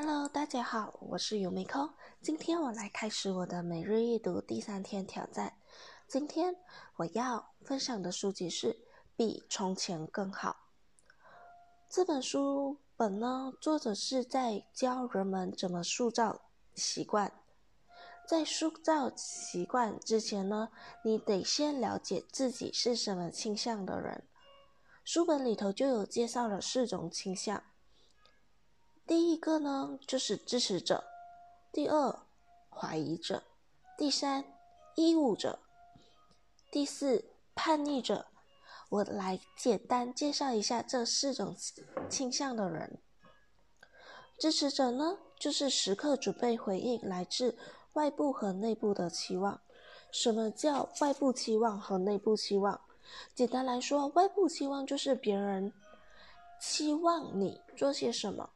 Hello，大家好，我是尤美空。今天我来开始我的每日阅读第三天挑战。今天我要分享的书籍是《比从前更好》。这本书本呢，作者是在教人们怎么塑造习惯。在塑造习惯之前呢，你得先了解自己是什么倾向的人。书本里头就有介绍了四种倾向。第一个呢，就是支持者；第二，怀疑者；第三，义务者。第四，叛逆者。我来简单介绍一下这四种倾向的人。支持者呢，就是时刻准备回应来自外部和内部的期望。什么叫外部期望和内部期望？简单来说，外部期望就是别人期望你做些什么；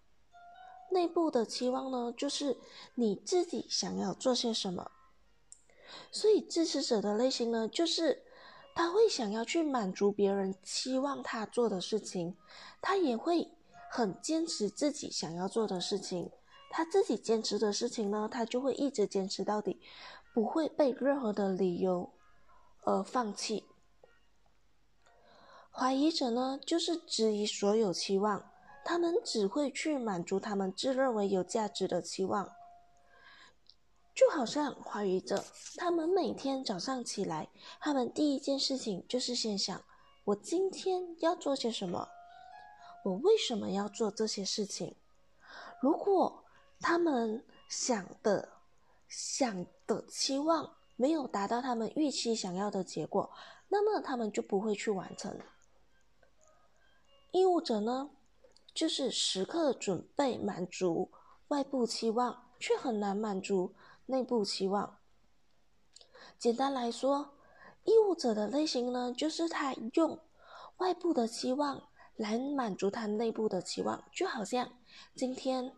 内部的期望呢，就是你自己想要做些什么。所以，支持者的类型呢，就是他会想要去满足别人期望他做的事情，他也会很坚持自己想要做的事情。他自己坚持的事情呢，他就会一直坚持到底，不会被任何的理由而放弃。怀疑者呢，就是质疑所有期望，他们只会去满足他们自认为有价值的期望。就好像怀疑者，他们每天早上起来，他们第一件事情就是先想：我今天要做些什么？我为什么要做这些事情？如果他们想的、想的期望没有达到他们预期想要的结果，那么他们就不会去完成。义务者呢，就是时刻准备满足外部期望，却很难满足。内部期望，简单来说，义务者的类型呢，就是他用外部的期望来满足他内部的期望，就好像今天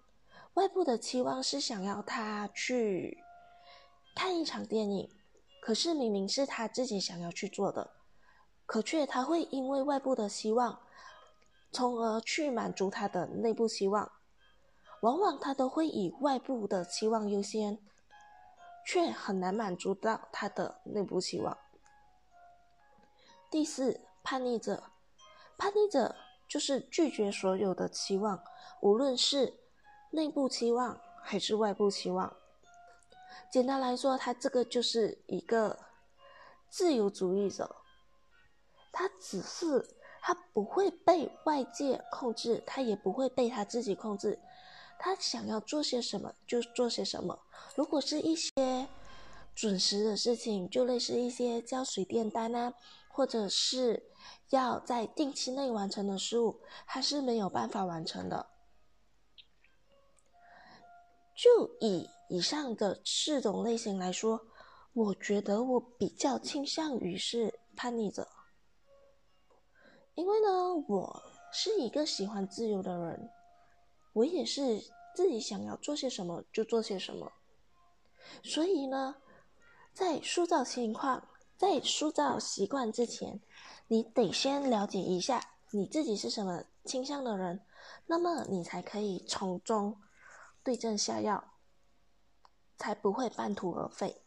外部的期望是想要他去看一场电影，可是明明是他自己想要去做的，可却他会因为外部的希望，从而去满足他的内部期望，往往他都会以外部的期望优先。却很难满足到他的内部期望。第四，叛逆者，叛逆者就是拒绝所有的期望，无论是内部期望还是外部期望。简单来说，他这个就是一个自由主义者，他只是他不会被外界控制，他也不会被他自己控制。他想要做些什么就做些什么。如果是一些准时的事情，就类似一些交水电单啊，或者是要在定期内完成的事物，他是没有办法完成的。就以以上的四种类型来说，我觉得我比较倾向于是叛逆者，因为呢，我是一个喜欢自由的人。我也是自己想要做些什么就做些什么，所以呢，在塑造情况、在塑造习惯之前，你得先了解一下你自己是什么倾向的人，那么你才可以从中对症下药，才不会半途而废。